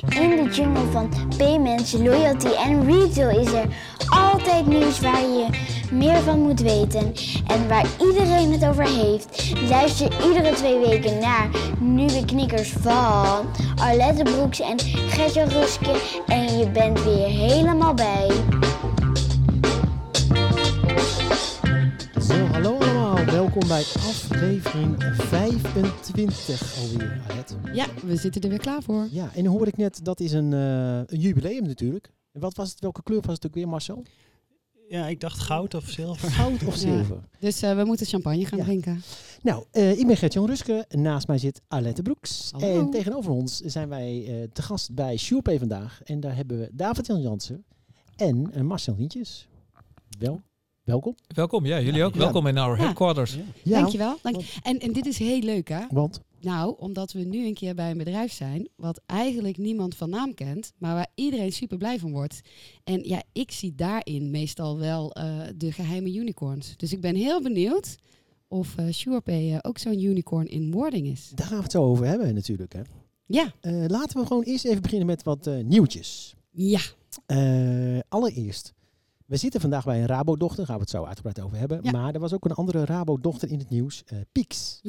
In de jungle van payments, loyalty en retail is er altijd nieuws waar je meer van moet weten en waar iedereen het over heeft. Luister iedere twee weken naar nieuwe knikkers van Arlette Broeks en Gertje Ruske en je bent weer helemaal bij. Welkom bij aflevering 25 alweer, Alet. Ja, we zitten er weer klaar voor. Ja, en dan hoorde ik net, dat is een, eh, een jubileum natuurlijk. En wat was het, welke kleur was het ook weer, Marcel? Ja, ik dacht goud of zilver. Goud of zilver? Dus eh, we moeten champagne gaan Ja. drinken. Nou, eh, ik ben Gert-Jan Ruske. Naast mij zit Alette Broeks. Hallo. En tegenover ons zijn wij eh, te gast bij Sjoerp vandaag. En daar hebben we David-Jan Jansen en Marcel Nientjes. Wel, welkom. Welkom, ja, jullie ook. Ja. Welkom in our Ja. headquarters. Ja, Dankjewel. Dank en, en dit is heel leuk hè? Want, Nou, omdat we nu een keer bij een bedrijf zijn wat eigenlijk niemand van naam kent, maar waar iedereen super blij van wordt. En ja, ik zie daarin meestal wel eh, de geheime unicorns. Dus ik ben heel benieuwd of eh SurePay eh, ook zo'n unicorn in wording is. daar gaan we het zo over hebben natuurlijk. Hè. Ja, Eh, laten we gewoon eerst even beginnen met wat eh, nieuwtjes. ja, Eh, allereerst, we zitten vandaag bij een Rabo-dochter, daar gaan we het zo uitgebreid over hebben. Ja. Maar er was ook een andere Rabo-dochter in het nieuws, eh Pieks.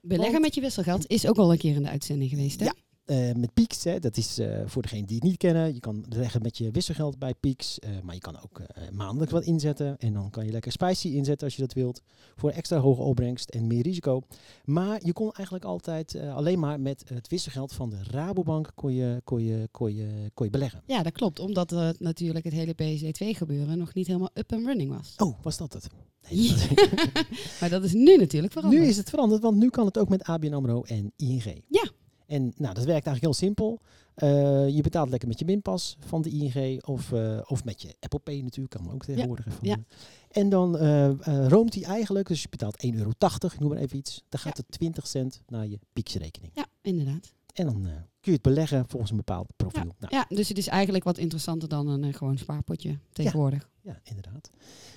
beleggen Want- met je wisselgeld is ook al een keer in de uitzending geweest hè? Ja. Eh, met Pieks, hè, dat is eh, voor degenen die het niet kennen, je kan leggen met je wisselgeld bij Pieks, eh, maar je kan ook maandelijks wat inzetten en dan kan je lekker spicy inzetten als je dat wilt, voor extra hoge opbrengst en meer risico. Maar je kon eigenlijk altijd alleen maar met het wisselgeld van de Rabobank kon je, kon je, kon je, kon je beleggen. Ja, dat klopt. Omdat natuurlijk het hele PSD2 gebeuren nog niet helemaal up and running was. Oh, was dat het? Nee, maar dat is nu natuurlijk veranderd. Nu is het veranderd, want nu kan het ook met ABN AMRO en ING. Ja. En nou, dat werkt eigenlijk heel simpel. Eh, je betaalt lekker met je winpas van de ING of, eh, of met je Apple Pay natuurlijk, kan ook tegenwoordig. van ja. En dan eh, roomt hij eigenlijk, dus je betaalt 1,80 euro, ik noem maar even iets. Dan gaat er 20 cent naar je Pix-rekening. Ja, inderdaad. En dan kun je het beleggen volgens een bepaald profiel. Ja. Nou, ja, dus het is eigenlijk wat interessanter dan een gewoon spaarpotje tegenwoordig. ja, inderdaad.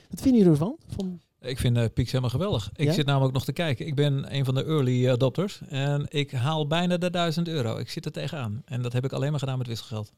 Wat vinden jullie ervan? Van, Ik vind eh Pix helemaal geweldig. Ik Ja? zit namelijk nog te kijken. Ik ben een van de early adopters en ik haal bijna de 1000 euro. Ik zit er tegenaan. En dat heb ik alleen maar gedaan met wisselgeld.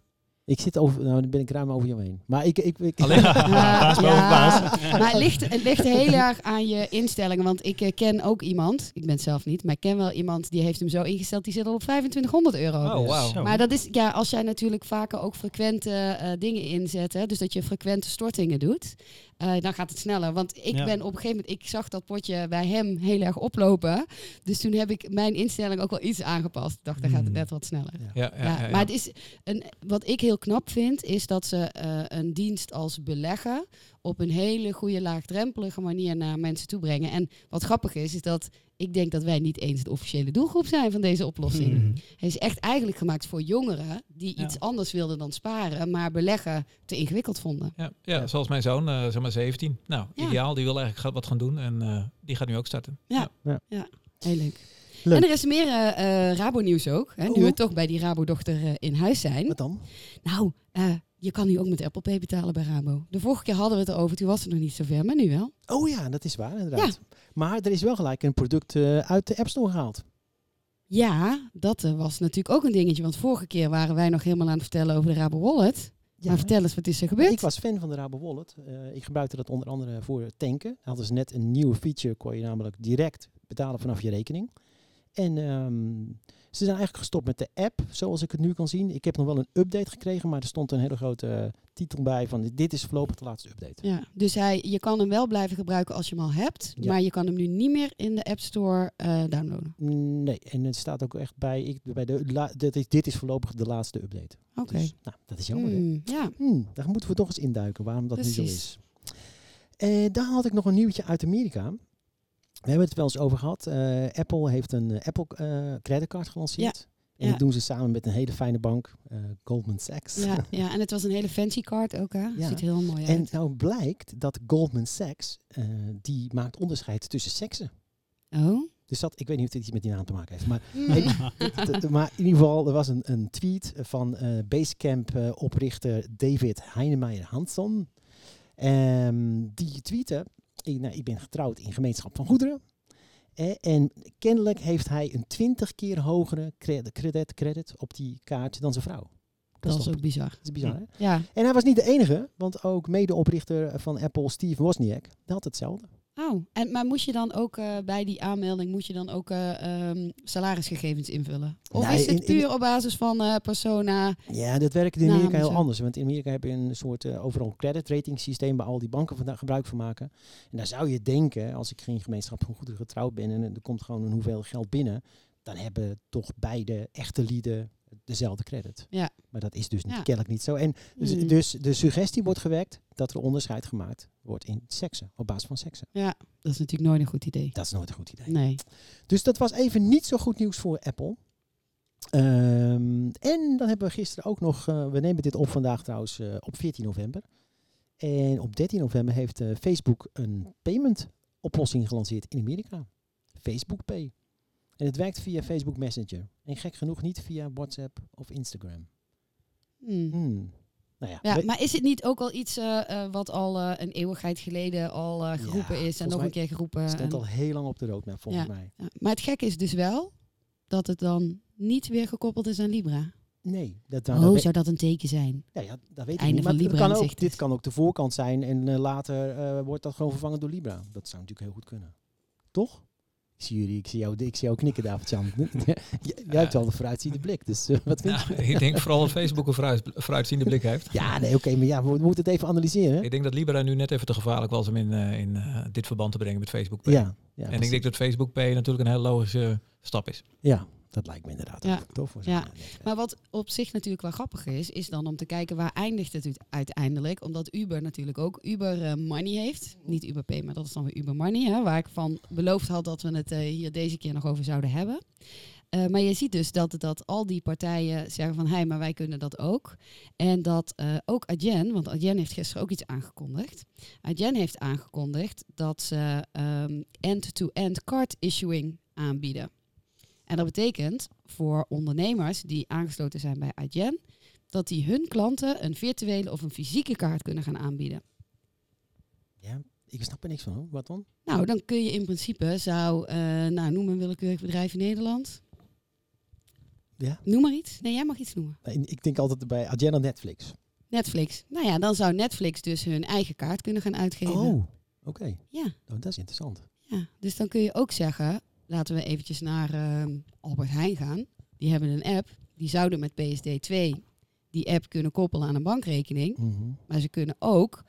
ik zit over, nou dan ben ik ruim over jou heen. Maar ik, ik, ik, Alleen Baas boven baas. Maar het ligt, het ligt heel erg aan je instellingen. Want ik eh, ken ook iemand, ik ben het zelf niet, maar ik ken wel iemand die heeft hem zo ingesteld, die zit al op 2500 euro. Oh. Zo. Maar dat is, ja, als jij natuurlijk vaker ook frequente eh, dingen inzet, hè, dus dat je frequente stortingen doet, eh, dan gaat het sneller. Want ik Ja. ben op een gegeven moment, ik zag dat potje bij hem heel erg oplopen. Dus toen heb ik mijn instelling ook wel iets aangepast. Ik dacht, dan gaat het Hmm. net wat sneller. Ja. Ja, ja, Ja, ja, ja. maar het is een, wat ik heel knap vind, is dat ze eh, een dienst als beleggen op een hele goede laagdrempelige manier naar mensen toe brengen. En wat grappig is, is dat ik denk dat wij niet eens de officiële doelgroep zijn van deze oplossing. Mhm. Hij is echt eigenlijk gemaakt voor jongeren die Ja. iets anders wilden dan sparen, maar beleggen te ingewikkeld vonden. Ja, ja, zoals mijn zoon, eh, zeg maar 17. Nou, Ja. ideaal. Die wil eigenlijk wat gaan doen en eh, die gaat nu ook starten. Ja. Heel leuk. Leuk. En er is meer eh, eh, Rabo-nieuws ook. Hè, nu Oh. we toch bij die Rabo-dochter eh, in huis zijn. wat dan? Nou, eh, je kan nu ook met Apple Pay betalen bij Rabo. De vorige keer hadden we het erover, toen was het nog niet zover, maar nu wel. Oh ja, dat is waar inderdaad. Maar er is wel gelijk een product eh, uit de App Store gehaald. Ja, dat eh, was natuurlijk ook een dingetje. Want vorige keer waren wij nog helemaal aan het vertellen over de Rabo Wallet. Ja, Maar vertel eens, wat is er gebeurd? Ik was fan van de Rabo Wallet. Eh, ik gebruikte dat onder andere voor tanken. Hadden ze net een nieuwe feature, kon je namelijk direct betalen vanaf je rekening. En ehm, ze zijn eigenlijk gestopt met de app, zoals ik het nu kan zien. Ik heb nog wel een update gekregen, maar er stond een hele grote eh, titel bij van dit is voorlopig de laatste update. Ja, dus hij, je kan hem wel blijven gebruiken als je hem al hebt. Ja. Maar je kan hem nu niet meer in de App Store eh, downloaden. Nee, en het staat ook echt bij, ik, bij de, la, dit, is, dit is voorlopig de laatste update. Oké. Dus, nou, dat is jammer. Hmm, ja, Hmm, daar moeten we toch eens induiken waarom dat nu zo Precies. is. Eh dan had ik nog een nieuwtje uit Amerika. We hebben het wel eens over gehad. Eh, Apple heeft een eh, Apple eh creditcard gelanceerd. En ja. dat doen ze samen met een hele fijne bank, Goldman Sachs. ja, ja, en het was een hele fancy card ook. Hè? Ja. Ziet er heel mooi En uit. nou blijkt dat Goldman Sachs, die maakt onderscheid tussen seksen. Oh? Dus dat, ik weet niet of dit iets met die naam te maken heeft. Maar, Hmm. ik- maar in ieder geval, er was een, een tweet van eh Basecamp eh, oprichter David Heinemeier Hansson. Ehm, die tweette, ik, nou, ik ben getrouwd in gemeenschap van goederen. Eh, en kennelijk heeft hij een twintig keer hogere credit, credit, credit op die kaart dan zijn vrouw. Dat, is ook bizar. Dat is bizar, hè? Ja. En hij was niet de enige, want ook medeoprichter van Apple, Steve Wozniak, had hetzelfde. Oh, en, maar moest je dan ook eh, bij die aanmelding moet je dan ook eh, ehm, salarisgegevens invullen? Of Nee, is het in- in- puur op basis van eh, persona? Ja, dat werkt in Amerika heel anders. Want in Amerika heb je een soort overal credit rating systeem waar al die banken van, gebruik van maken. En daar zou je denken, als ik geen gemeenschap van goederen getrouwd ben en er komt gewoon een hoeveel geld binnen, dan hebben toch beide echte lieden dezelfde credit. Ja. Maar dat is dus niet, Ja. kennelijk niet zo. En dus, Hmm. dus de suggestie wordt gewekt dat er onderscheid gemaakt wordt in seksen, op basis van seksen. Ja, dat is natuurlijk nooit een goed idee. Dat is nooit een goed idee. Nee. Dus dat was even niet zo goed nieuws voor Apple. Ehm, en dan hebben we gisteren ook nog, eh, we nemen dit op vandaag trouwens eh, op 14 november. En op 13 november heeft eh, Facebook een payment oplossing gelanceerd in Amerika. Facebook Pay. En het werkt via Facebook Messenger. En gek genoeg niet via WhatsApp of Instagram. Hmm. Hmm. Nou ja, maar is het niet ook al iets eh, eh, wat al eh, een eeuwigheid geleden al eh, geroepen Ja, is en nog mij een keer geroepen? het stond en- al heel lang op de roadmap volgens mij. ja. Maar het gekke is dus wel dat het dan niet weer gekoppeld is aan Libra. Nee, dat, nou, dat oh, zou dat een teken zijn? Ja, ja, dat weet ik niet. Maar Libra kan ook, dit kan ook de voorkant zijn en later eh, wordt dat gewoon vervangen door Libra. Dat zou natuurlijk heel goed kunnen. Toch? Ik zie, jullie, ik zie, jou, ik zie jou knikken, David-Jan. Jij jij hebt wel een vooruitziende blik, dus eh, wat vind Nou, je? ik denk vooral dat Facebook een vooruit, vooruitziende blik heeft. Ja, nee, oké, maar ja, we, we moeten het even analyseren. Ik denk dat Libra nu net even te gevaarlijk was om in, eh, in eh, dit verband te brengen met Facebook Pay. Ja, ja, en precies. ik denk dat Facebook Pay natuurlijk een heel logische stap is. ja, dat lijkt me inderdaad Ja. tof. voor Ja. Maar wat op zich natuurlijk wel grappig is, is dan om te kijken waar eindigt het uit- uiteindelijk. Omdat Uber natuurlijk ook Uber eh, Money heeft. Niet Uber Pay, maar dat is dan weer Uber Money. Hè, waar ik van beloofd had dat we het eh, hier deze keer nog over zouden hebben. Eh, maar je ziet dus dat, dat al die partijen zeggen van... hé, maar wij kunnen dat ook. En dat ook Adyen, want Adyen heeft gisteren ook iets aangekondigd. Adyen heeft aangekondigd dat ze ehm, end-to-end card issuing aanbieden. En dat betekent voor ondernemers die aangesloten zijn bij Adyen... dat die hun klanten een virtuele of een fysieke kaart kunnen gaan aanbieden. ja, ik snap er niks van. Hoor. Wat dan? Nou, dan kun je in principe, zou, eh, nou, noem een willekeurig bedrijf in Nederland. Ja? Noem maar iets. Nee, jij mag iets noemen. Nee, Ik denk altijd bij Agenda Netflix. Netflix. Nou ja, dan zou Netflix dus hun eigen kaart kunnen gaan uitgeven. Oh, oké. Ja, Oh, dat is interessant. ja, dus dan kun je ook zeggen, laten we eventjes naar ehm, Albert Heijn gaan. Die hebben een app, die zouden met PSD2 die app kunnen koppelen aan een bankrekening. Mhm. Maar ze kunnen ook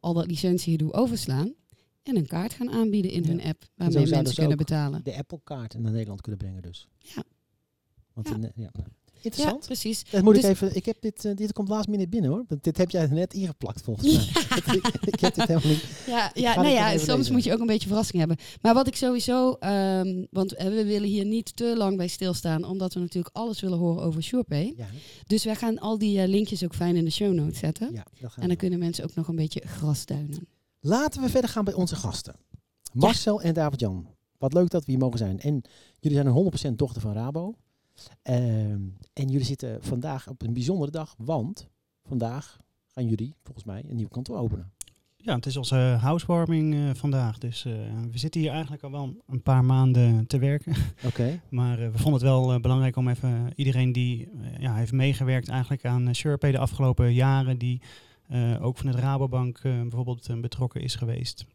al dat licentiegedoe overslaan en een kaart gaan aanbieden in Ja. hun app waarmee mensen ze kunnen betalen. De Apple-kaart naar Nederland kunnen brengen dus. Ja. Want Ja. in, ja, Ja, Interessant. precies. Dat moet Dus- ik even. Ik heb dit. eh, dit komt laatst minute binnen hoor. Dit heb jij net ingeplakt volgens mij. ik, ik heb dit helemaal niet. Ja, ja, nou ja soms lezen. moet je ook een beetje verrassing hebben. Maar wat ik sowieso, ehm, want eh, we willen hier niet te lang bij stilstaan, omdat we natuurlijk alles willen horen over SurePay. Ja, Dus wij gaan al die eh, linkjes ook fijn in de show notes zetten. ja, dat gaan En dan we. kunnen mensen ook nog een beetje grasduinen. Laten we verder gaan bij onze gasten. Marcel en David-Jan. Wat leuk dat we hier mogen zijn. En jullie zijn een 100% dochter van Rabo. Ehm, en jullie zitten vandaag op een bijzondere dag. Want vandaag gaan jullie volgens mij een nieuw kantoor openen. Ja, het is onze housewarming eh, vandaag. Dus eh, we zitten hier eigenlijk al wel een paar maanden te werken. Oké. Maar eh, we vonden het wel belangrijk om even iedereen die ja, heeft meegewerkt eigenlijk aan SurePay de afgelopen jaren, die ook van het Rabobank bijvoorbeeld betrokken is geweest.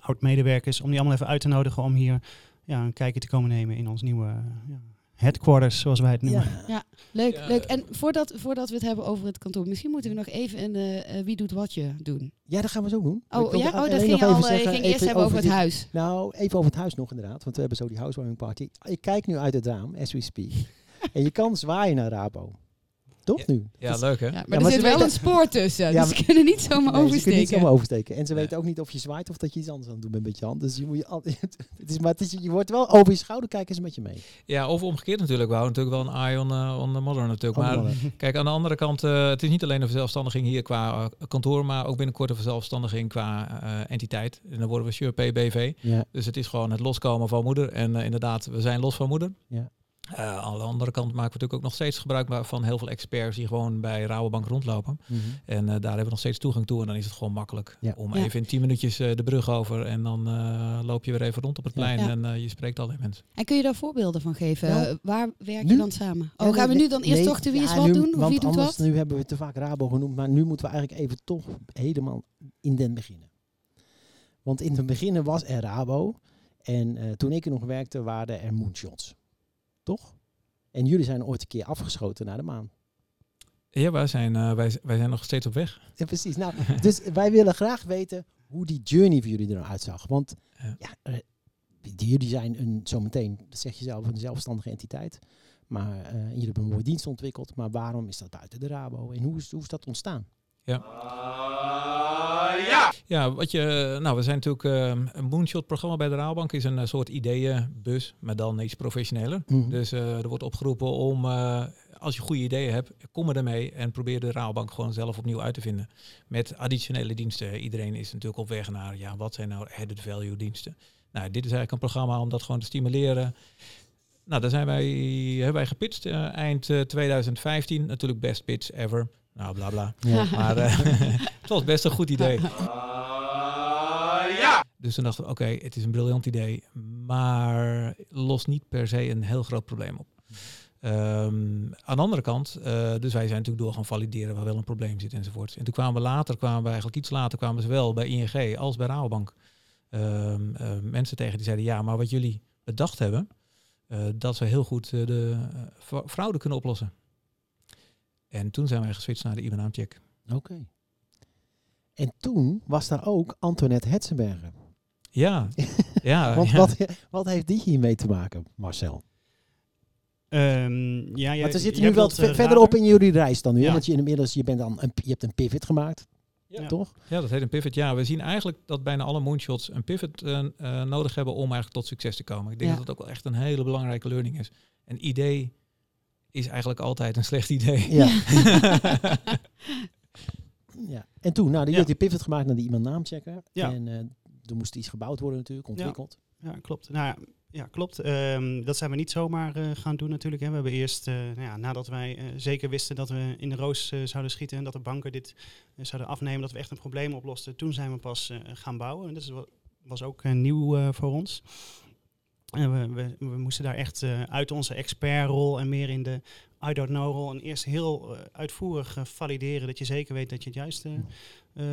Oud-medewerkers, om die allemaal even uit te nodigen om hier ja, een kijkje te komen nemen in ons nieuwe ja, headquarters, zoals wij het noemen. Ja. Leuk, Ja, leuk. En voordat, voordat we het hebben over het kantoor, misschien moeten we nog even een eh, eh, wie doet watje doen. ja, dat gaan we zo doen. Oh ja, oh, dat ging, al, eh, je zeggen, ging eerst hebben over het dit- huis. Nou, even over het huis nog inderdaad. Want we hebben zo die housewarming party. Ik kijk nu uit het raam, as we speak. en je kan zwaaien naar Rabo. Toch nu? Ja, leuk hè? Ja, maar maar er zit wel een spoor tussen, Ja, dus ze kunnen niet zomaar Nee, ze kunnen oversteken. niet zomaar oversteken. En ze weten ook niet of je zwaait of dat je iets anders aan het doen bent met je hand. Dus je, moet je, al- het is, maar het is, je wordt wel over je schouder kijken ze met je mee. Ja, of omgekeerd natuurlijk. We houden natuurlijk wel een eye on, eh, on the mother natuurlijk. Oh, Maar kijk, aan de andere kant, eh, het is niet alleen een verzelfstandiging hier qua eh, kantoor, maar ook binnenkort een verzelfstandiging qua eh, entiteit. En dan worden we SurePay BV. ja. Dus het is gewoon het loskomen van moeder. En inderdaad, we zijn los van moeder. Ja. Uh, aan de andere kant maken we natuurlijk ook nog steeds gebruik van heel veel experts die gewoon bij Rabobank rondlopen. Mhm. En uh, daar hebben we nog steeds toegang toe. En dan is het gewoon makkelijk Ja. om Ja. even in tien minuutjes uh, de brug over. En dan uh, loop je weer even rond op het Ja. plein Ja. en uh, je spreekt al die mensen. En kun je daar voorbeelden van geven? Nou, waar werk je nu- dan samen? Oh, gaan we nu dan eerst nee, toch de wie is ja, wat nu- doen? Of want wie doet anders, wat? Nu hebben we te vaak Rabo genoemd, maar nu moeten we eigenlijk even toch helemaal in den beginnen. Want in het begin was er Rabo. En eh, toen ik er nog werkte, waren er moonshots. Toch? En jullie zijn ooit een keer afgeschoten naar de maan. Ja, wij zijn, uh, wij, wij zijn nog steeds op weg. Ja, precies. Nou, dus wij willen graag weten hoe die journey voor jullie er nou uitzag. Want Ja. ja, eh, die- jullie zijn een, zometeen, dat zeg je zelf, een zelfstandige entiteit. Maar eh, jullie hebben een mooie dienst ontwikkeld. Maar waarom is dat buiten de Rabo? En hoe is, hoe is dat ontstaan? Ja, wat je, nou, we zijn natuurlijk eh, een Moonshot-programma bij de Rabobank is een eh, soort ideeënbus, maar dan iets professioneler. Mhm. Dus eh, er wordt opgeroepen om, eh, als je goede ideeën hebt, kom er ermee en probeer de Rabobank gewoon zelf opnieuw uit te vinden. Met additionele diensten. Iedereen is natuurlijk op weg naar, ja, wat zijn nou added value diensten? Nou, dit is eigenlijk een programma om dat gewoon te stimuleren. Nou, daar zijn wij, hebben wij gepitcht eind eh, 2015. Natuurlijk best pitch ever. Nou, bla bla. Ja. Maar eh, het was best een goed idee. Dus toen dachten we, oké, het is een briljant idee, maar lost niet per se een heel groot probleem op. Ehm, aan de andere kant, eh, dus wij zijn natuurlijk door gaan valideren waar wel een probleem zit enzovoort. En toen kwamen we later, kwamen we eigenlijk iets later, kwamen ze wel bij ING als bij Rabobank ehm, eh, mensen tegen die zeiden, ja, maar wat jullie bedacht hebben, eh, dat we heel goed de fra- fraude kunnen oplossen. En toen zijn wij geswitcht naar de IBAN-check. Oké. En toen was daar ook Antoinette Hetzenberger. Ja, ja. Want ja. wat, wat heeft die hiermee te maken, Marcel? Ehm, ja, Want we je- zitten nu wel bedoelt, ver- verderop radar. in jullie reis dan nu. Ja. Want je inmiddels, je, bent dan een, je hebt een pivot gemaakt, Ja. toch? Ja, dat heet een pivot. Ja, we zien eigenlijk dat bijna alle moonshots een pivot eh, eh, nodig hebben om eigenlijk tot succes te komen. Ik denk Ja. dat dat ook wel echt een hele belangrijke learning is. Een idee is eigenlijk altijd een slecht idee. Ja. ja. En toen, nou, die Ja. had je pivot gemaakt naar die iemand naamchecker. Ja. En eh, er moest iets gebouwd worden natuurlijk, ontwikkeld. Ja, klopt. Nou, ja, klopt. Ehm, dat zijn we niet zomaar eh, gaan doen natuurlijk. Hè. We hebben eerst, eh, nou ja, nadat wij eh, zeker wisten dat we in de roos zouden schieten en dat de banken dit zouden afnemen, dat we echt een probleem oplosten, toen zijn we pas gaan bouwen. En dat was ook nieuw voor ons. En we, we, we moesten daar echt uit onze expertrol en meer in de I don't know rol en eerst heel eh, uitvoerig eh, valideren dat je zeker weet dat je het juist eh,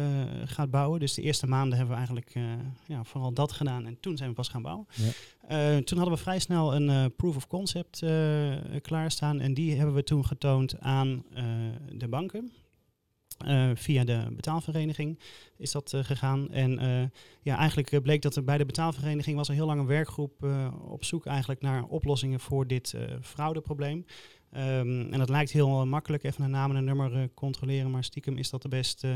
gaat bouwen. Dus de eerste maanden hebben we eigenlijk ja, vooral dat gedaan en toen zijn we pas gaan bouwen. Ja. Toen hadden we vrij snel een proof of concept klaarstaan en die hebben we toen getoond aan de banken. Via de betaalvereniging is dat gegaan. En ja, eigenlijk bleek dat er bij de betaalvereniging was er heel lang een werkgroep op zoek eigenlijk naar oplossingen voor dit fraudeprobleem. Ehm, en dat lijkt heel eh, makkelijk, even een naam en een nummer eh, controleren, maar stiekem is dat de best eh,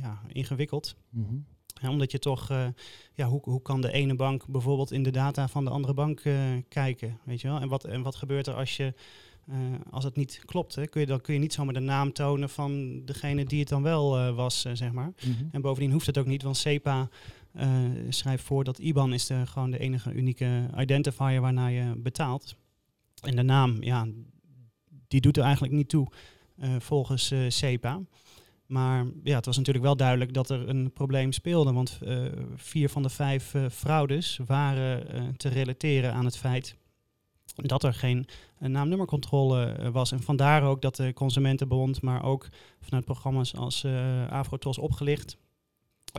ja, ingewikkeld. Mhm. Ja, omdat je toch, ja, hoe, hoe kan de ene bank bijvoorbeeld in de data van de andere bank kijken, weet je wel? En wat, en wat gebeurt er als je, als het niet klopt, hè? Kun je, dan kun je niet zomaar de naam tonen van degene die het dan wel was, zeg maar. Mhm. En bovendien hoeft het ook niet, want SEPA schrijft voor dat IBAN is de, gewoon de enige unieke identifier waarnaar je betaalt. En de naam, ja, die doet er eigenlijk niet toe eh, volgens eh, SEPA. Maar ja, het was natuurlijk wel duidelijk dat er een probleem speelde. Want eh, vier van de vijf eh, fraudes waren eh, te relateren aan het feit dat er geen naam-nummercontrole eh, was. En vandaar ook dat de Consumentenbond, maar ook vanuit programma's als Afrotos opgelicht,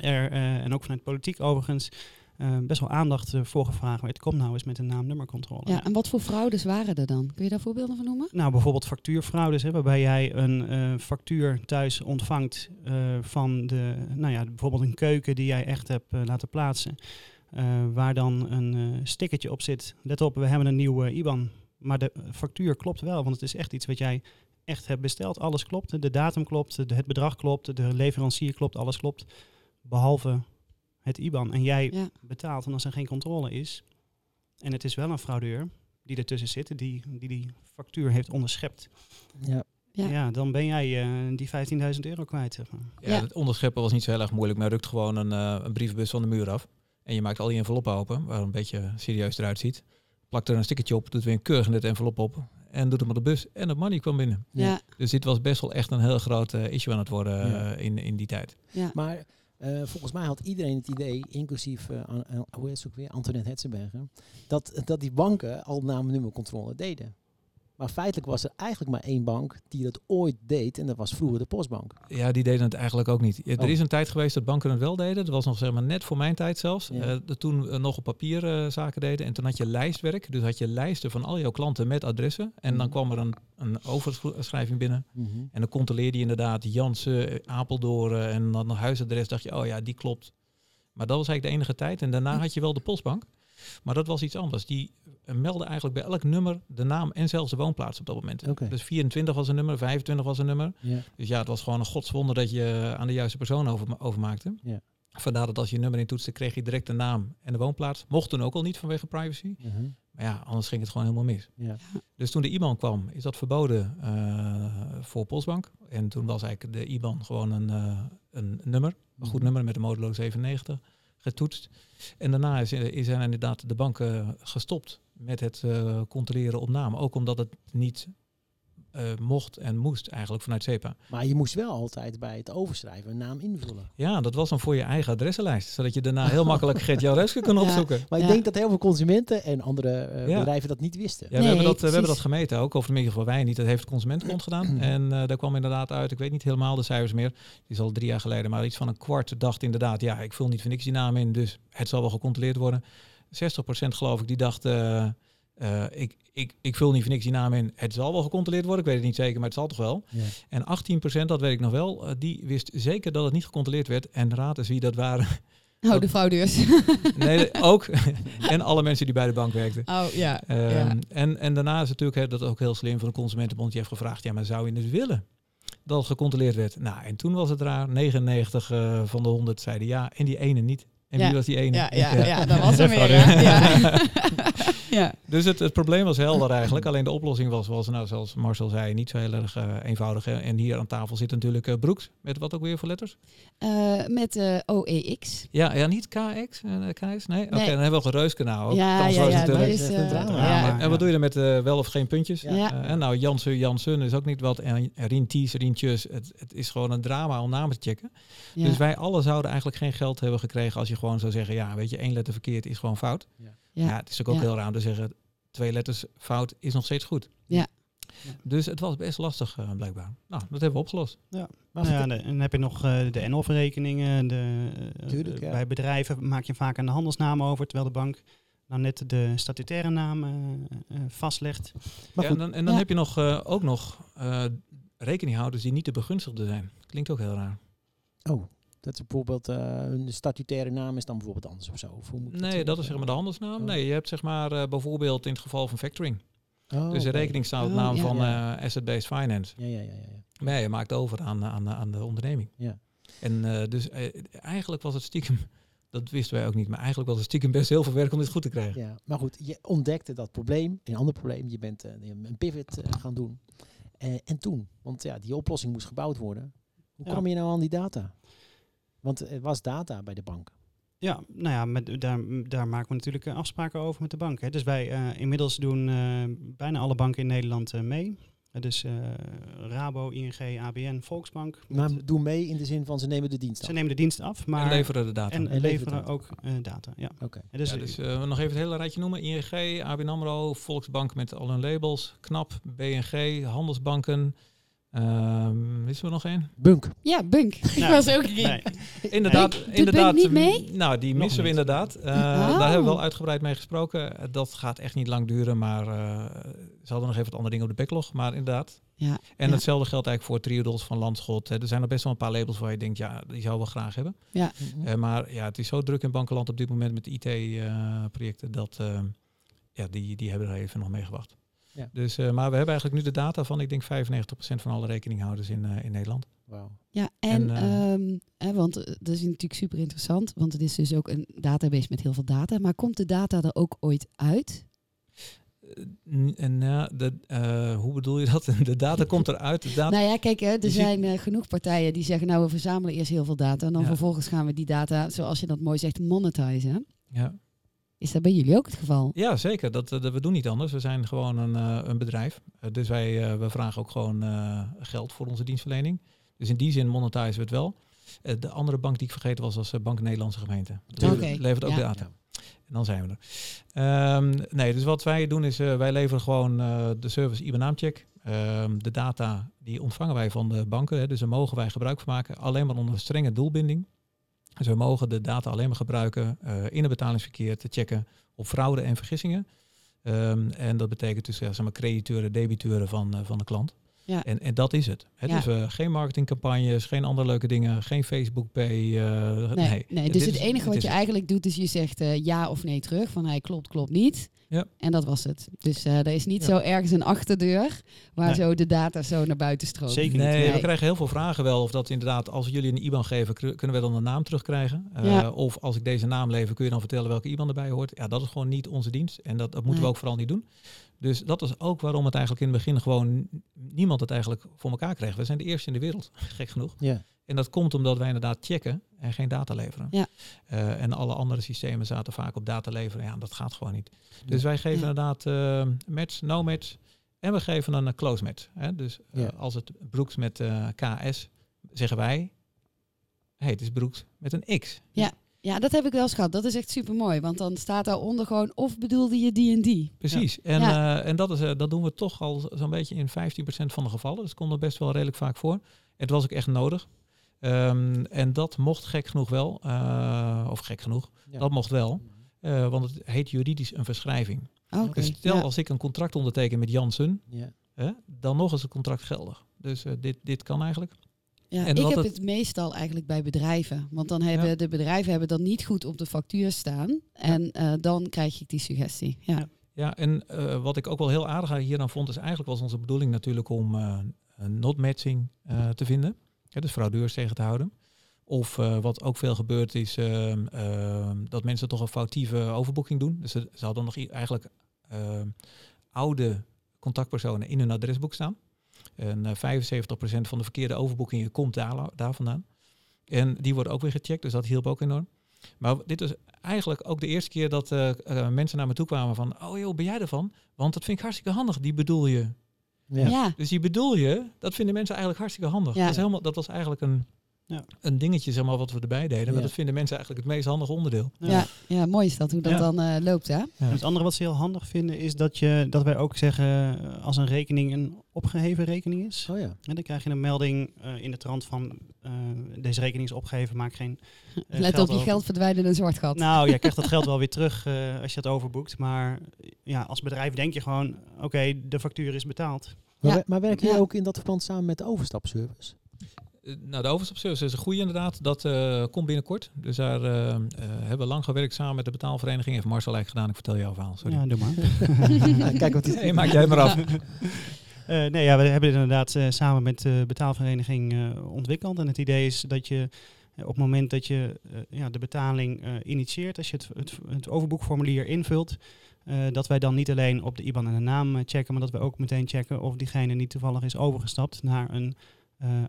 er, en ook vanuit politiek overigens, uh, best wel aandacht voor gevraagd werd. Kom nou eens met een naam-nummercontrole. Ja, en wat voor fraudes waren er dan? Kun je daar voorbeelden van noemen? Nou, bijvoorbeeld factuurfraudes, hè, waarbij jij een uh, factuur thuis ontvangt uh, van de, nou ja, bijvoorbeeld een keuken die jij echt hebt uh, laten plaatsen. Waar dan een stickertje op zit. Let op, we hebben een nieuwe IBAN. Maar de factuur klopt wel, want het is echt iets wat jij echt hebt besteld. Alles klopt, de datum klopt, het bedrag klopt, de leverancier klopt, alles klopt. Behalve het IBAN. En jij ja. betaalt en als er geen controle is. En het is wel een fraudeur die ertussen zit, die die, die factuur heeft onderschept. Ja. Ja. ja, dan ben jij uh, die 15.000 euro kwijt. Zeg maar. ja, ja, het onderscheppen was niet zo heel erg moeilijk, maar rukt gewoon een, uh, een brievenbus van de muur af. En je maakt al die enveloppen open, waar een beetje serieus eruit ziet. plakt er een stickertje op, doet weer een keurig net envelop op en doet hem op de bus en het money kwam binnen. Ja, Dus dit was best wel echt een heel groot eh, issue aan het worden Ja. eh, in, in die tijd. ja. Maar eh, volgens mij had iedereen het idee, inclusief, An- hoe heet ook weer, Antoinette Hetzenberger, dat, dat die banken al naam- en nummercontrole deden. Maar feitelijk was er eigenlijk maar één bank die dat ooit deed en dat was vroeger de Postbank. Ja, die deden het eigenlijk ook niet. Er Oh. is een tijd geweest dat banken het wel deden. Dat was nog zeg maar net voor mijn tijd zelfs. Ja. Eh, dat toen eh, nog op papier eh, zaken deden. En toen had je lijstwerk. Dus had je lijsten van al jouw klanten met adressen. En dan Mhm. kwam er een, een overschrijving binnen. En dan controleerde je inderdaad Jansen, Apeldoorn en dan een huisadres. Dacht je, oh ja, die klopt. Maar dat was eigenlijk de enige tijd. En daarna had je wel de postbank. Maar dat was iets anders. Die meldde eigenlijk bij elk nummer de naam en zelfs de woonplaats op dat moment. Dus 24 was een nummer, 25 was een nummer. Dus ja, het was gewoon een godswonder dat je aan de juiste persoon over, overmaakte. Ja. Vandaar dat als je nummer intoetste, kreeg je direct de naam en de woonplaats. Mocht toen ook al niet vanwege privacy. Mhm. Maar ja, anders ging het gewoon helemaal mis. Ja. Dus toen de IBAN kwam, is dat verboden eh, voor Postbank. En toen was eigenlijk de IBAN gewoon een, eh, een nummer, een goed Mhm. nummer met de modulo 97 getoetst. En daarna is, is er inderdaad de banken gestopt met het eh, controleren op naam. Ook omdat het niet eh, mocht en moest eigenlijk vanuit CEPA. Maar je moest wel altijd bij het overschrijven een naam invullen. Ja, dat was dan voor je eigen adressenlijst. Zodat je daarna heel makkelijk Gert-Jan Reuske kon Ja. opzoeken. Maar ik Ja. denk dat heel veel consumenten en andere eh, Ja. bedrijven dat niet wisten. Ja, Nee, we, hebben dat, eh, we hebben dat gemeten ook, of in ieder geval wij niet. Dat heeft de Consumentenbond gedaan. En eh, daar kwam inderdaad uit, ik weet niet helemaal de cijfers meer. Die is al drie jaar geleden, maar iets van een kwart dacht inderdaad, ja, ik vul niet voor niks die naam in, dus het zal wel gecontroleerd worden. 60% geloof ik, die dacht, eh, ik, ik, ik vul niet voor niks die naam in, het zal wel gecontroleerd worden. Ik weet het niet zeker, maar het zal toch wel. Ja. En 18%, dat weet ik nog wel, eh, die wist zeker dat het niet gecontroleerd werd. En raad eens wie dat waren. Oh, de fraudeurs. nee, ook. en alle mensen die bij de bank werkten. Oh, ja. Ehm, ja. en, en daarna is natuurlijk hè, dat ook heel slim van de Consumentenbond. Die heeft gevraagd, ja, maar zou je het willen dat het gecontroleerd werd? Nou, en toen was het raar. 99 eh, van de 100 zeiden ja en die ene niet. En Ja. wie was die ene? Ja, ja, ja, dat was er weer. Ja. Ja. Dus het, het probleem was helder eigenlijk. Alleen de oplossing was, was nou, zoals Marcel zei, niet zo heel erg eh, eenvoudig. hè. En hier aan tafel zit natuurlijk eh, Broeks. Met wat ook weer voor letters? Eh, met eh OEX. Ja, ja niet KX, eh, KS? Nee? Oké, Nee. dan hebben we een reuskanaal. ook. Ja, ja, was ja, natuurlijk. dat is... Eh, ja. En, wat doe je dan met eh, wel of geen puntjes? Ja. Eh, en nou, Jansen, Jansen is ook niet wat. En Rinties, Rientjes. Het, het is gewoon een drama om namen te checken. Ja. Dus wij alle zouden eigenlijk geen geld hebben gekregen als je gewoon zou zeggen, ja, weet je, één letter verkeerd is gewoon fout. Ja, Ja. het is ook, ook Ja. heel raar om te zeggen, twee letters fout is nog steeds goed. Ja. Dus het was best lastig eh, blijkbaar. Nou, dat hebben we opgelost. Maar Nou ja, de- en dan heb je nog eh, de NOF-rekeningen. De, eh, Tuurlijk, de- ja. Bij bedrijven maak je vaak een handelsnaam over, terwijl de bank nou net de statutaire naam vastlegt. maar Ja, goed, en dan, en dan Ja. heb je nog, eh, ook nog eh, rekeninghouders die niet de begunstigde zijn. Klinkt ook heel raar. oh, dat is bijvoorbeeld eh, een statutaire naam is dan bijvoorbeeld anders of zo. Of hoe moet Nee, dat is zeg maar de handelsnaam. Oh. Nee, je hebt zeg maar eh, bijvoorbeeld in het geval van factoring. Oh, dus de rekening staat op Oh, naam ja. van Ja. eh, asset-based finance. Ja, ja, ja, ja. Maar ja, je maakt over aan, aan, aan de onderneming. Ja. En dus eigenlijk was het stiekem, dat wisten wij ook niet, maar eigenlijk was het stiekem best heel veel werk om dit goed te krijgen. Ja, maar goed, je ontdekte dat probleem, een ander probleem. Je bent een pivot gaan doen. En toen, want ja, die oplossing moest gebouwd worden. Hoe kwam je nou aan die data? Want er was data bij de bank. Ja, nou ja, met, daar, daar maken we natuurlijk eh, afspraken over met de bank. Hè. Dus wij eh, inmiddels doen eh, bijna alle banken in Nederland eh, mee. Dus eh, Rabo, ING, ABN, Volksbank. Maar Met- doe mee in de zin van ze nemen de dienst ze af. nemen de dienst af, maar en leveren de data. en En leveren data. ook eh, data. Ja. Oké. Dus, ja, dus eh, nog even het hele rijtje noemen. ING, ABN AMRO, Volksbank met al hun labels, KNAP, BNG, handelsbanken. Ehm is er nog één? Bunk. Ja, Bunk. Ik Nou, was ook nee, Inderdaad, Doet Bunk inderdaad. niet mee? mm, Nou, die Nog missen we niet. inderdaad. Eh, Oh. Daar hebben we wel uitgebreid mee gesproken. Eh, Dat gaat echt niet lang duren, maar eh, ze hadden nog even wat andere dingen op de backlog. Maar inderdaad. Ja. En ja. hetzelfde geldt eigenlijk voor Triodos van Landschot. Hè. Er zijn er best wel een paar labels waar je denkt, ja, die zou we graag hebben. Mhm. Eh, maar ja, het is zo druk in bankenland op dit moment met IT-projecten dat ja, die, die hebben er even nog mee gewacht. Ja. Dus, eh, maar we hebben eigenlijk nu de data van, ik denk 95% van alle rekeninghouders in, eh, in Nederland. Wauw. Ja, en, En, eh, ehm, hè, want dat is natuurlijk super interessant, want het is dus ook een database met heel veel data. Maar komt de data er ook ooit uit? En ja, de, eh, hoe bedoel je dat? De data komt eruit. De data, Nou ja, kijk, hè, er zijn eh, genoeg partijen die zeggen, nou we verzamelen eerst heel veel data en dan Ja. vervolgens gaan we die data, zoals je dat mooi zegt, monetizen. ja. Is dat bij jullie ook het geval? Ja, zeker. Dat, eh, dat, we doen niet anders. We zijn gewoon een, eh, een bedrijf. Eh, dus wij we vragen ook gewoon geld voor onze dienstverlening. Dus in die zin monetizen we het wel. De andere bank die ik vergeten was, was Bank Nederlandse Gemeente. Levert ook ja. data. En dan zijn we er. Ehm, nee, dus wat wij doen is, wij leveren gewoon de service IBAN-naamcheck. Ehm, de data die ontvangen wij van de banken. Hè, dus daar mogen wij gebruik van maken. Alleen maar onder strenge doelbinding. Dus we mogen de data alleen maar gebruiken eh, in het betalingsverkeer te checken op fraude en vergissingen. Ehm, en dat betekent dus zeg maar, crediteuren, debiteuren van, eh, van de klant. Ja. En, en dat is het. Ja. Dus eh, geen marketingcampagnes, geen andere leuke dingen, geen Facebook Pay. eh, Nee, nee. nee, dus is- het enige wat je het. eigenlijk doet, is je zegt eh, ja of nee terug. Van hij klopt, klopt niet. Ja. En dat was het. Dus eh er is niet Ja. zo ergens een achterdeur waar Nee. zo de data zo naar buiten stroomt. Zeker niet. Nee, we krijgen heel veel vragen wel. Of dat inderdaad, als we jullie een IBAN geven, kunnen we dan een naam terugkrijgen? Eh, Ja. Of als ik deze naam lever, kun je dan vertellen welke IBAN erbij hoort? Ja, dat is gewoon niet onze dienst. En dat, dat moeten Nee. we ook vooral niet doen. Dus dat is ook waarom het eigenlijk in het begin gewoon niemand het eigenlijk voor elkaar kreeg. We zijn de eerste in de wereld, gek genoeg. Ja. En dat komt omdat wij inderdaad checken en geen data leveren. Ja. Eh, en alle andere systemen zaten vaak op data leveren. Ja, dat gaat gewoon niet. Dus wij geven Ja. inderdaad eh, match, no match. En we geven een close match. Hè? Dus eh, Ja. als het Brooks met eh, KS, zeggen wij... hey, het is Brooks met een X. Ja, dat heb ik wel eens gehad. Dat is echt super mooi. Want dan staat daaronder gewoon of bedoelde je die en die. Precies. En, Ja. eh, en dat, is, eh, dat doen we toch al zo'n beetje in 15% van de gevallen. Dus het komt er best wel redelijk vaak voor. Het was ook echt nodig. Ehm, en dat mocht gek genoeg wel. eh, of gek genoeg. Ja. Dat mocht wel. eh, want het heet juridisch een verschrijving. Oké. Dus stel ja. als ik een contract onderteken met Jansen, Ja. hè, dan nog is het contract geldig. Dus eh, dit, dit kan eigenlijk. Ja, En ik heb het- het meestal eigenlijk bij bedrijven. Want dan hebben Ja. de bedrijven hebben dat niet goed op de factuur staan. En eh, dan krijg ik die suggestie. Ja. Ja. En eh, wat ik ook wel heel aardig hier aan vond, is eigenlijk was onze bedoeling natuurlijk om eh, een not matching eh, te vinden. Dus fraudeurs tegen te houden. Of wat ook veel gebeurt is ehm, ehm, dat mensen toch een foutieve overboeking doen. Dus ze, ze hadden nog eigenlijk ehm, oude contactpersonen in hun adresboek staan. En eh 75% van de verkeerde overboekingen komt daar, daar vandaan. En die worden ook weer gecheckt, dus dat hielp ook enorm. Maar dit is eigenlijk ook de eerste keer dat eh, eh, mensen naar me toe kwamen van... Oh joh, ben jij ervan? Want dat vind ik hartstikke handig, die bedoel je. Ja. Ja. Dus die bedoel je, dat vinden mensen eigenlijk hartstikke handig. Ja. Dat, is helemaal, dat was eigenlijk een, Ja. een dingetje zeg maar, wat we erbij deden. Maar Ja. dat vinden mensen eigenlijk het meest handige onderdeel. Ja. Ja. mooi is dat, hoe dat Ja. dan eh, loopt. Hè? Het andere wat ze heel handig vinden is dat, je, dat wij ook zeggen eh, als een rekening een opgeheven rekening is. Oh ja. En dan krijg je een melding eh, in de trant van eh, deze rekening is opgeheven, maak geen Let op, je over. geld verdwijnt in een zwart gat. Nou, jij krijgt dat geld wel weer terug eh, als je het overboekt. Maar ja, als bedrijf denk je gewoon, oké, de factuur is betaald. Maar, Ja. we- maar werken jullie Ja. ook in dat verband samen met de overstapservice? Eh, Nou, de overstapservice is een goede inderdaad. Dat eh, komt binnenkort. Dus daar eh, eh, hebben we lang gewerkt samen met de betaalvereniging. Heeft Marcel eigenlijk gedaan. Ik vertel jouw verhaal. Sorry. Ja, doe maar. Kijk wat die... Nee, maak jij het maar af. Eh, nee, ja, we hebben dit inderdaad eh, samen met de betaalvereniging eh, ontwikkeld. En het idee is dat je op het moment dat je eh, ja, de betaling eh, initieert, als je het, het, het overboekformulier invult, eh, dat wij dan niet alleen op de IBAN en de naam checken, maar dat we ook meteen checken of diegene niet toevallig is overgestapt naar een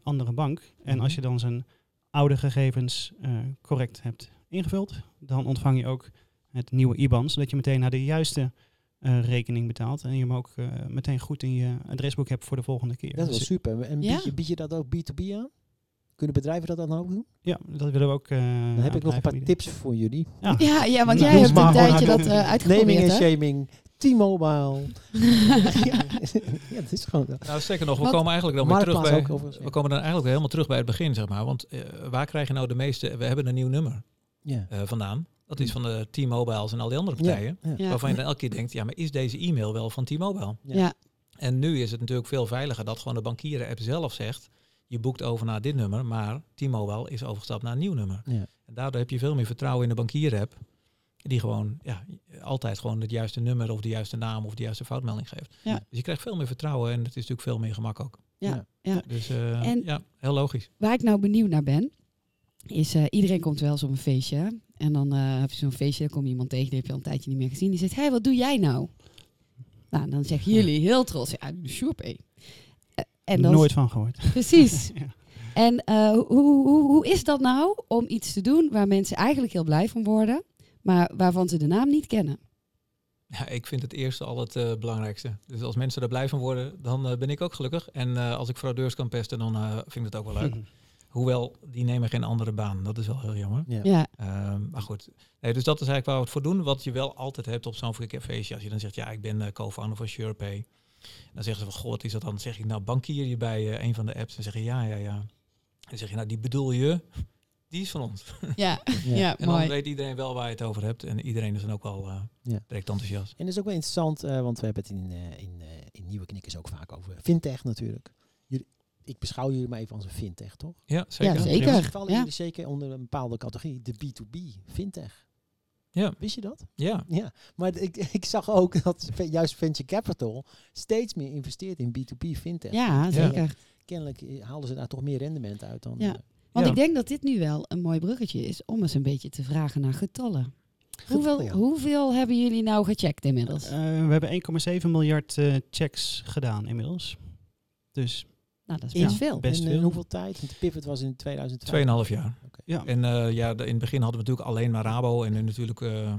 andere bank. En als je dan zijn oude gegevens eh, correct hebt ingevuld, dan ontvang je ook het nieuwe IBAN, zodat je meteen naar de juiste eh, rekening betaalt. En je hem ook eh, meteen goed in je adresboek hebt voor de volgende keer. Dat is wel super. En Ja? bied, je, bied je dat ook B2B aan? Kunnen bedrijven dat dan ook doen? ja, dat willen we ook. eh, Dan heb ik nog een paar tips voor jullie. Ja. Ja, ja, want Nou, jij hebt een tijdje dat eh Naming uitgeprobeerd, en shaming, T-Mobile. ja, dat is gewoon... Nou, sterker nog, we Wat- komen eigenlijk dan weer terug bij... ook. We komen dan eigenlijk weer helemaal terug bij het begin, zeg maar. Want eh, waar krijg je nou de meeste... We hebben een nieuw nummer Ja. eh, vandaan. Dat is van de T-Mobiles en al die andere partijen. ja. Ja. Waarvan je dan elke keer denkt, ja, maar is deze e-mail wel van T-Mobile? Ja. En nu is het natuurlijk veel veiliger dat gewoon de bankieren-app zelf zegt... je boekt over naar dit nummer, maar T-Mobile is overgestapt naar een nieuw nummer. Ja. En daardoor heb je veel meer vertrouwen in de bankieren-app... die gewoon ja, altijd gewoon het juiste nummer of de juiste naam of de juiste foutmelding geeft. Ja. Dus je krijgt veel meer vertrouwen en het is natuurlijk veel meer gemak ook. Ja. Ja. Dus eh, En- ja, heel logisch. Waar ik nou benieuwd naar ben, is eh, iedereen komt wel eens op een feestje. hè? En dan eh, heb je zo'n feestje, dan kom je iemand tegen, die heb je al een tijdje niet meer gezien. Die zegt, hé, hey, wat doe jij nou? Nou, dan zeggen jullie heel trots, ja, de Shopee. Eh, en dan Nooit van gehoord. Precies. Ja. En eh, hoe, hoe, hoe is dat nou om iets te doen waar mensen eigenlijk heel blij van worden, maar waarvan ze de naam niet kennen. Ja, ik vind het eerste al het eh, belangrijkste. Dus als mensen er blij van worden, dan eh, ben ik ook gelukkig. En eh, als ik fraudeurs kan pesten, dan eh, vind ik het ook wel leuk. Hoewel, die nemen geen andere baan. Dat is wel heel jammer. Ja. Ja, Ehm, maar goed, nee, dus dat is eigenlijk waar we het voor doen. Wat je wel altijd hebt op zo'n feestje. Als je dan zegt, ja, ik ben co-founder van SurePay. Dan zeggen ze van, goh, wat is dat dan? Zeg ik, nou, bankier je bij een van de apps. Dan zeg je, ja, ja, ja. Dan zeg je, nou, die bedoel je, die is van ons. ja, Ja. ja, En dan mooi. weet iedereen wel waar je het over hebt. En iedereen is dan ook wel eh Ja. direct enthousiast. En dat is ook wel interessant, eh, want we hebben het in, eh, in, eh, in Nieuwe Knikkers ook vaak over fintech natuurlijk. Jullie, ik beschouw jullie maar even als een fintech, toch? Ja, zeker. Ja, zeker. Dus vallen Ja. jullie zeker onder een bepaalde categorie, de B2B, fintech. Ja, Wist je dat? ja. Ja, maar ik, ik zag ook dat juist Venture Capital steeds meer investeert in B2B fintech. Ja, zeker. Kennelijk halen ze daar toch meer rendement uit dan... Ja. Want Ja. ik denk dat dit nu wel een mooi bruggetje is om eens een beetje te vragen naar getallen. getallen, Hoeveel, ja. hoeveel hebben jullie nou gecheckt inmiddels? Eh, we hebben 1,7 miljard eh, checks gedaan inmiddels. Dus nou, dat is Ja, best veel. best en, eh, veel. hoeveel tijd? Want de pivot was in 2012. Tweeënhalf jaar. ja, En eh, ja, de- in het begin hadden we natuurlijk alleen maar Rabo. En nu natuurlijk eh, eh,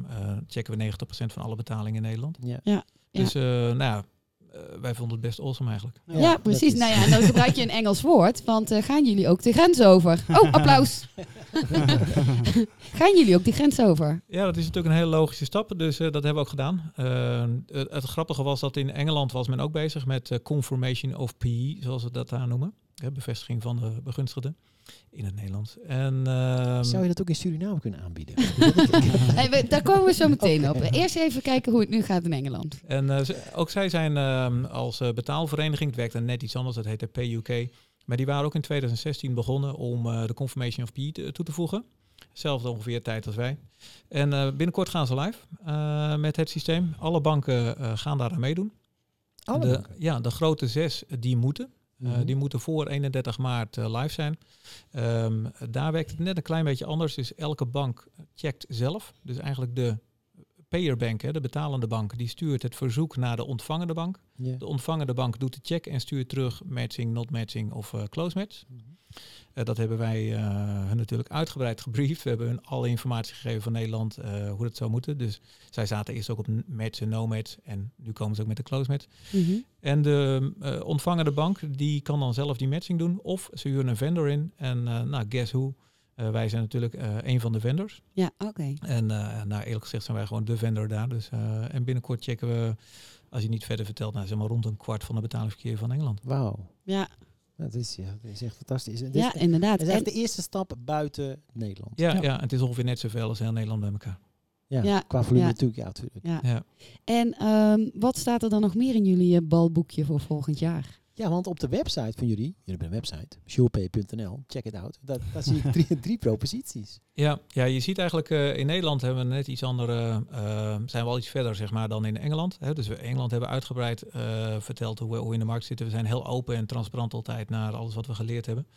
checken we 90% van alle betalingen in Nederland. Ja. Ja. Dus eh, nou ja, wij vonden het best awesome eigenlijk. Ja, precies. is- Nou ja, en dan gebruik je een Engels woord, want eh, gaan jullie ook de grens over? Oh, applaus. gaan jullie ook die grens over? Ja, dat is natuurlijk een hele logische stap. Dus eh, dat hebben we ook gedaan. Eh, het, het grappige was dat in Engeland was men ook bezig met eh, confirmation of PE, zoals we dat daar noemen. Hè, bevestiging van de begunstigde in het Nederlands. En, ehm, Zou je dat ook in Suriname kunnen aanbieden? Hey, we- daar komen we zo meteen op. Eerst even kijken hoe het nu gaat in Engeland. En eh, ze- ook zij zijn ehm, als eh, betaalvereniging, het werkte net iets anders, dat heette PUK. Maar die waren ook in 2016 begonnen om eh, de Confirmation of P te- toe te voegen. Zelfde ongeveer tijd als wij. En eh, binnenkort gaan ze live eh, met het systeem. Alle banken eh, gaan daar aan meedoen. Alle de, banken? Ja, de grote zes, die moeten. Eh, Mhm. die moeten voor 31 maart eh, live zijn. Ehm, daar werkt het net een klein beetje anders. Dus elke bank checkt zelf. Dus eigenlijk de payerbank, hè, de betalende bank, die stuurt het verzoek naar de ontvangende bank. De ontvangende bank doet de check en stuurt terug matching, not matching of eh, close match. Mhm. Eh, dat hebben wij eh, hun natuurlijk uitgebreid gebriefd. We hebben hun alle informatie gegeven van Nederland hoe dat zou moeten. Dus zij zaten eerst ook op match en no match. En nu komen ze ook met de close match. Mhm. En de ontvangende bank die kan dan zelf die matching doen. Of ze huren een vendor in. En nou, guess who? Eh, wij zijn natuurlijk eh, een van de vendors. Ja, oké. En eh, nou, eerlijk gezegd zijn wij gewoon de vendor daar. Dus, eh, en binnenkort checken we, als je niet verder vertelt, nou, zeg maar rond een kwart van de betalingsverkeer van Engeland. Wauw. Ja, Dat is, ja, dat is echt fantastisch. Het is, ja, het inderdaad. is En, echt de eerste stap buiten Nederland. Ja, Ja. ja. het is ongeveer net zoveel als heel Nederland bij elkaar. Ja, Ja, qua volume ja. natuurlijk. Ja, natuurlijk. ja. Ja. en ehm, wat staat er dan nog meer in jullie balboekje voor volgend jaar? Ja, want op de website van jullie, jullie hebben een website, surepay.nl, check it out. Daar, daar zie ik drie, drie proposities. Ja, ja, je ziet eigenlijk eh, in Nederland hebben we net iets andere, eh, zijn we al iets verder zeg maar dan in Engeland. Hè? Dus we in Engeland hebben uitgebreid eh, verteld hoe we, hoe we in de markt zitten. We zijn heel open en transparant altijd naar alles wat we geleerd hebben.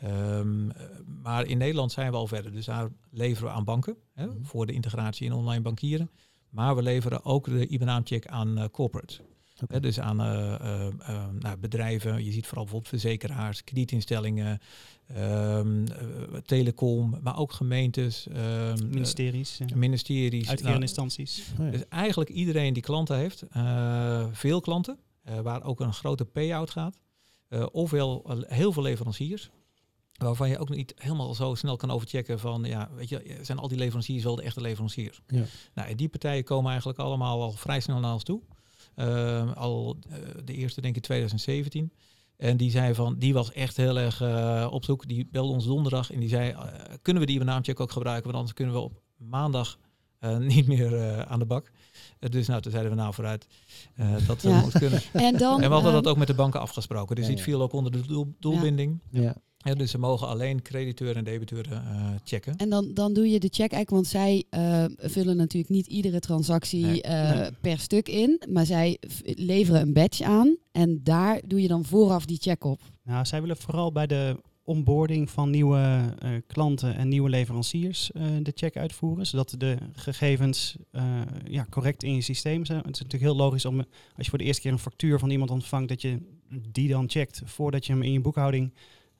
Ehm, eh, maar in Nederland zijn we al verder. Dus daar leveren we aan banken hè, Mhm. voor de integratie in online bankieren. Maar we leveren ook de IBAN-check aan eh, Hè, dus aan eh, eh, eh, nou, bedrijven, je ziet vooral bijvoorbeeld verzekeraars, kredietinstellingen, ehm, eh, telecom, maar ook gemeentes, ehm, eh, ministeries, ministeries. Nou, instanties. Oh ja. dus eigenlijk iedereen die klanten heeft, eh, veel klanten, eh, waar ook een grote payout gaat, eh, ofwel heel veel leveranciers. Waarvan je ook niet helemaal zo snel kan overchecken van, ja, weet je, zijn al die leveranciers wel de echte leveranciers? Ja. Nou, en die partijen komen eigenlijk allemaal al vrij snel naar ons toe. Eh, al eh, de eerste denk ik 2017. En die zei van, die was echt heel erg eh, op zoek. Die belde ons donderdag en die zei, eh, kunnen we die naamcheck ook gebruiken? Want anders kunnen we op maandag eh, niet meer eh, aan de bak. Dus nou, toen zeiden we nou vooruit eh, dat Ja. we moest kunnen. En, dan, En we hadden ehm, dat ook met de banken afgesproken. Dus Ja, viel ook onder de doel- doelbinding. Ja. Ja, dus ze mogen alleen crediteuren en debiteuren eh, checken. En dan, dan doe je de check eigenlijk, want zij eh, vullen natuurlijk niet iedere transactie Nee, eh, nee. per stuk in, maar zij leveren een badge aan en daar doe je dan vooraf die check op. Nou, zij willen vooral bij de onboarding van nieuwe eh, klanten en nieuwe leveranciers eh, de check uitvoeren, zodat de gegevens eh, ja, correct in je systeem zijn. Het is natuurlijk heel logisch om, als je voor de eerste keer een factuur van iemand ontvangt, dat je die dan checkt voordat je hem in je boekhouding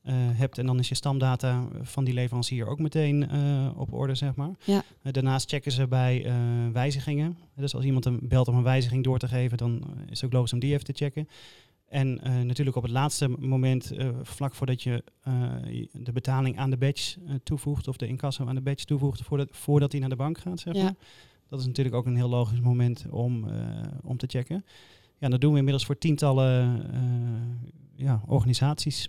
eh, hebt. En dan is je stamdata van die leverancier ook meteen eh, op orde, zeg maar. Ja. Eh, daarnaast checken ze bij wijzigingen. Dus als iemand een belt om een wijziging door te geven, dan is het ook logisch om die even te checken. En natuurlijk op het laatste moment, vlak voordat je de betaling aan de badge toevoegt, of de incasso aan de badge toevoegt, voordat, voordat die naar de bank gaat, zeg Ja. maar. Dat is natuurlijk ook een heel logisch moment om, om te checken. Ja, dat doen we inmiddels voor tientallen ja, organisaties.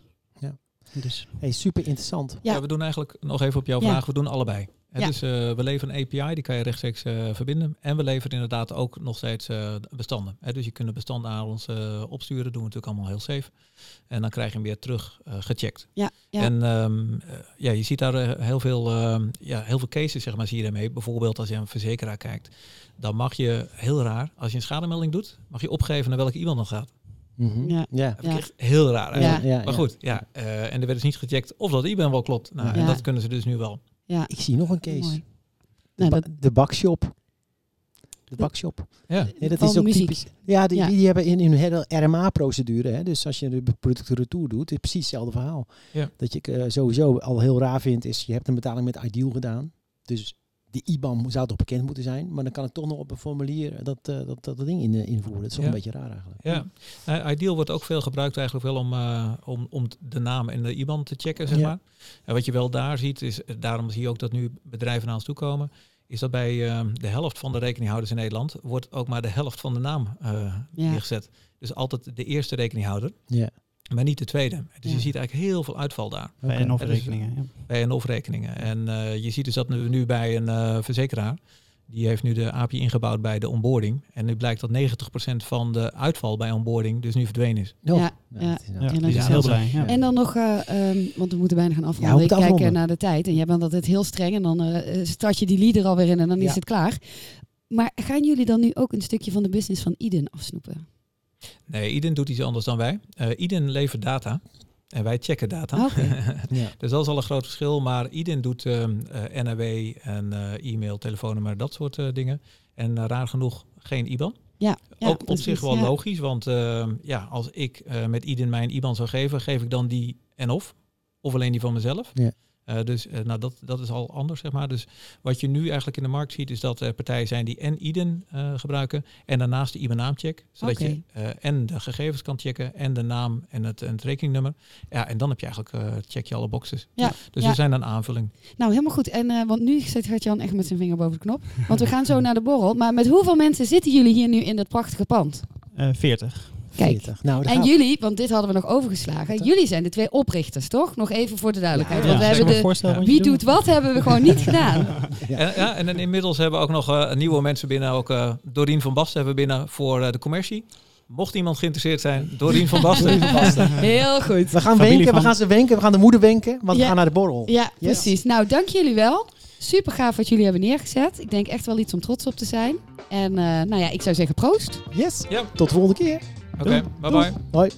Dus Hey, super interessant. Ja. Ja. we doen eigenlijk nog even op jouw Ja. vraag. We doen allebei. Ja. Dus eh, we leveren een API, die kan je rechtstreeks eh, verbinden. En we leveren inderdaad ook nog steeds eh, bestanden. Hè, dus je kunt de bestanden aan ons eh, opsturen. doen we natuurlijk allemaal heel safe. En dan krijg je hem weer terug eh, gecheckt. Ja, ja. En ehm, eh, ja, je ziet daar heel, veel, ehm, ja, heel veel cases zeg maar, zie je daarmee. Bijvoorbeeld als je aan een verzekeraar kijkt. Dan mag je, heel raar, als je een schademelding doet, mag je opgeven naar welke iemand dan gaat. Mhm. Ja. Ja. Heel raar. Ja. eigenlijk. Ja, Maar goed, ja. eh, en er werd dus niet gecheckt of dat IBAN wel klopt. Nou, Ja. En dat kunnen ze dus nu wel. ja. Ik zie nog een case. Mooi. De, Nou, ba- de bakshop. De bakshop. Ja. Ja, dat is ook muziek. typisch. Ja, die, Ja. die hebben in, in hun hele RMA-procedure. Hè, dus als je de producten retour doet, is het precies hetzelfde verhaal. Ja. Dat je eh, sowieso al heel raar vindt, is je hebt een betaling met Ideal gedaan. Dus die IBAN zou toch bekend moeten zijn. Maar dan kan ik toch nog op een formulier dat, eh, dat, dat, ding in, eh, invoeren. Dat is toch Ja. een beetje raar eigenlijk. Ja, Nou, Ideal wordt ook veel gebruikt eigenlijk wel om, om, om de naam en de IBAN te checken, zeg Ja. maar. En wat je wel daar ziet, is, daarom zie je ook dat nu bedrijven naar ons toe komen, is dat bij de helft van de rekeninghouders in Nederland wordt ook maar de helft van de naam Ja. neergezet. Dus altijd de eerste rekeninghouder, Ja. Maar niet de tweede. Dus Ja. je ziet eigenlijk heel veel uitval daar bij en Ja, dus- rekeningen. Ja. bij en of rekeningen. En eh, je ziet dus dat nu, nu bij een eh, verzekeraar, die heeft nu de API ingebouwd bij de onboarding. En nu blijkt dat 90% van de uitval bij onboarding dus nu verdwenen is. Ja, ja. dat is- Ja, Ja, die dat zijn is heel blij. Ja. En dan nog, eh, ehm, want we moeten bijna gaan we afronden. ik kijk eh, afronden. naar de tijd en jij bent altijd heel streng en dan eh, start je die leader alweer in en dan Ja. is het klaar. Maar gaan jullie dan nu ook een stukje van de business van Iden afsnoepen? Nee, Iden doet iets anders dan wij. Eh Iden levert data en wij checken data. Ah. Ja. dus dat is al een groot verschil. Maar Iden doet ehm eh, NRW en eh, e-mail, telefoonnummer, dat soort eh, dingen. En raar genoeg geen IBAN. Ja, ja, ook op precies, zich wel ja. logisch, want ehm, ja, als ik eh, met Iden mijn IBAN zou geven, geef ik dan die en of. Of alleen die van mezelf. Ja. Eh, dus eh, nou, dat, dat is al anders, zeg maar. Dus wat je nu eigenlijk in de markt ziet, is dat er partijen zijn die en IDEN eh, gebruiken en daarnaast de IBAN-naamcheck. Zodat Oké. je eh, en de gegevens kan checken en de naam en het, en het rekeningnummer. Ja, en dan heb je eigenlijk, eh, check je alle boxes. Ja, Dus ja. we zijn een aanvulling. Nou, helemaal goed. En, eh, want nu zit Gert-Jan echt met zijn vinger boven de knop. Want we gaan zo naar de borrel. Maar met hoeveel mensen zitten jullie hier nu in dat prachtige pand? Eh, 40. Kijk. 40. Nou, dan En jullie, want dit hadden we nog overgeslagen. Jullie zijn de twee oprichters, toch? Nog even voor de duidelijkheid. Ja, want we hebben de wie doet? wat hebben we gewoon niet gedaan. Ja. En, ja, en inmiddels hebben we ook nog eh, nieuwe mensen binnen. Ook eh Dorien van Basten hebben we binnen voor eh, de commercie. Mocht iemand geïnteresseerd zijn, Dorien van Basten. Heel goed. We gaan Familie wenken, we gaan ze wenken, we gaan de moeder wenken, want we gaan naar de borrel. Ja, Yes. precies. Nou, dank jullie wel. Super gaaf wat jullie hebben neergezet. Ik denk echt wel iets om trots op te zijn. En eh, nou ja, ik zou zeggen proost. Yes, Ja. tot de volgende keer. Oké, bye bye. Hoi.